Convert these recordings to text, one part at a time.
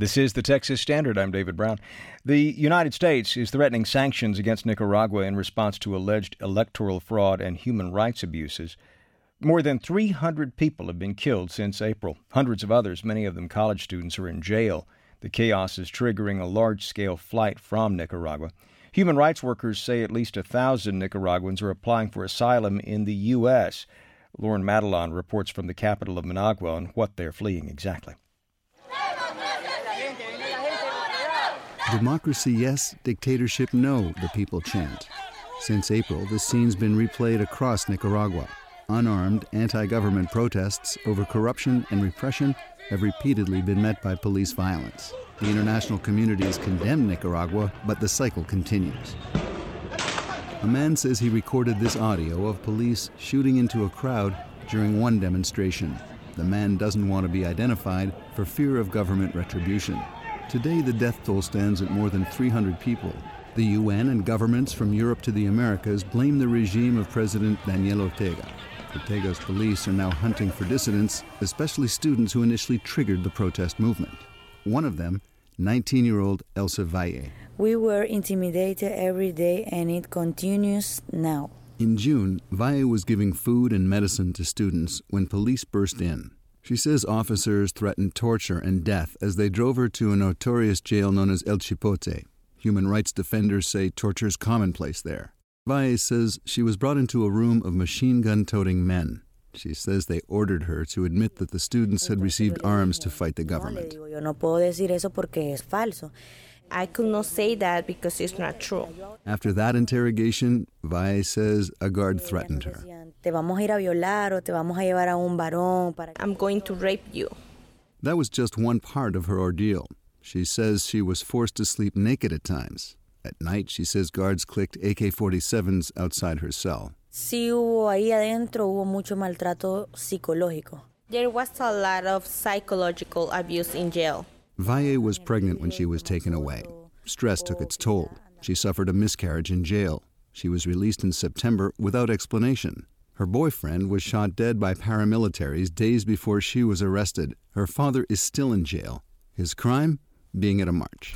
This is the Texas Standard. I'm David Brown. The United States is threatening sanctions against Nicaragua in response to alleged electoral fraud and human rights abuses. More than 300 people have been killed since April. Hundreds of others, many of them college students, are in jail. The chaos is triggering a large scale flight from Nicaragua. Human rights workers say at least a thousand Nicaraguans are applying for asylum in the U.S. Lorne Matalon reports from the capital of Managua on what they're fleeing exactly. Democracy yes, dictatorship no, the people chant. Since April, the scene's been replayed across Nicaragua. Unarmed anti government protests over corruption and repression have repeatedly been met by police violence. The international community has condemned Nicaragua, but the cycle continues. A man says he recorded this audio of police shooting into a crowd during one demonstration. The man doesn't want to be identified for fear of government retribution. Today, the death toll stands at more than 300 people. The UN and governments from Europe to the Americas blame the regime of President Daniel Ortega. Ortega's police are now hunting for dissidents, especially students who initially triggered the protest movement. One of them, 19 year old Elsa Valle. We were intimidated every day, and it continues now. In June, Valle was giving food and medicine to students when police burst in. She says officers threatened torture and death as they drove her to a notorious jail known as El Chipote. Human rights defenders say torture is commonplace there. Valle says she was brought into a room of machine gun toting men. She says they ordered her to admit that the students had received arms to fight the government. I could not say that because it's not true. After that interrogation, Valle says a guard threatened her. I'm going to rape you. That was just one part of her ordeal. She says she was forced to sleep naked at times. At night, she says guards clicked AK 47s outside her cell. Sí hubo ahí adentro hubo mucho maltrato psicológico. There was a lot of psychological abuse in jail. Valle was pregnant when she was taken away. Stress took its toll. She suffered a miscarriage in jail. She was released in September without explanation. Her boyfriend was shot dead by paramilitaries days before she was arrested. Her father is still in jail. His crime? Being at a march.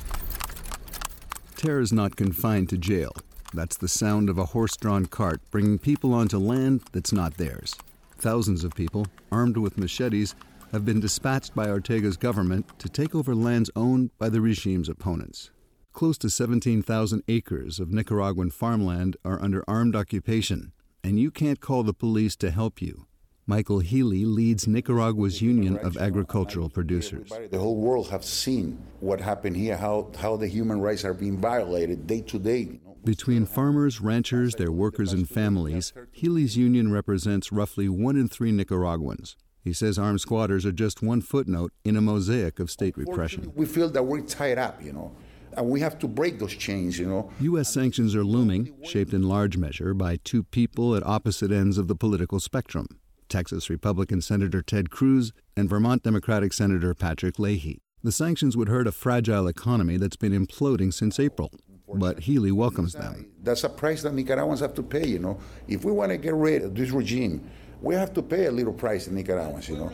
Terror is not confined to jail. That's the sound of a horse drawn cart bringing people onto land that's not theirs. Thousands of people, armed with machetes, have been dispatched by Ortega's government to take over lands owned by the regime's opponents. Close to 17,000 acres of Nicaraguan farmland are under armed occupation, and you can't call the police to help you. Michael Healy leads Nicaragua's Union of Agricultural Producers. The whole world have seen what happened here, how, how the human rights are being violated day to day. Between farmers, ranchers, their workers, and families, Healy's union represents roughly one in three Nicaraguans. He says armed squatters are just one footnote in a mosaic of state repression. We feel that we're tied up, you know, and we have to break those chains, you know. U.S. sanctions are looming, shaped in large measure by two people at opposite ends of the political spectrum Texas Republican Senator Ted Cruz and Vermont Democratic Senator Patrick Leahy. The sanctions would hurt a fragile economy that's been imploding since April. But Healy welcomes them. That's a price that Nicaraguans have to pay, you know. If we want to get rid of this regime, we have to pay a little price in Nicaraguans, you know.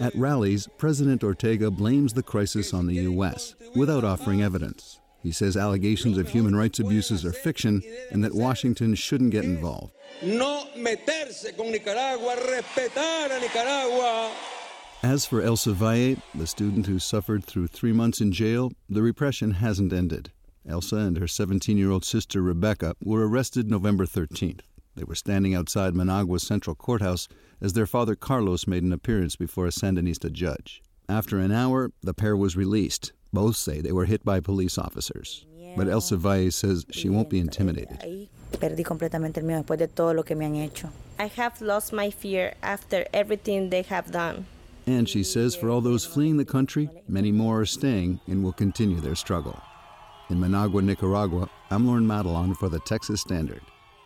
At rallies, President Ortega blames the crisis on the U.S. without offering evidence. He says allegations of human rights abuses are fiction and that Washington shouldn't get involved. No meterse con Nicaragua, respetar a Nicaragua. As for Elsa Valle, the student who suffered through three months in jail, the repression hasn't ended. Elsa and her 17 year old sister Rebecca were arrested November 13th. They were standing outside Managua's central courthouse as their father Carlos made an appearance before a Sandinista judge. After an hour, the pair was released. Both say they were hit by police officers. But Elsa Valle says she won't be intimidated. I have lost my fear after everything they have done. And she says for all those fleeing the country, many more are staying and will continue their struggle. In Managua, Nicaragua, I'm Lorne Matalon for the Texas Standard.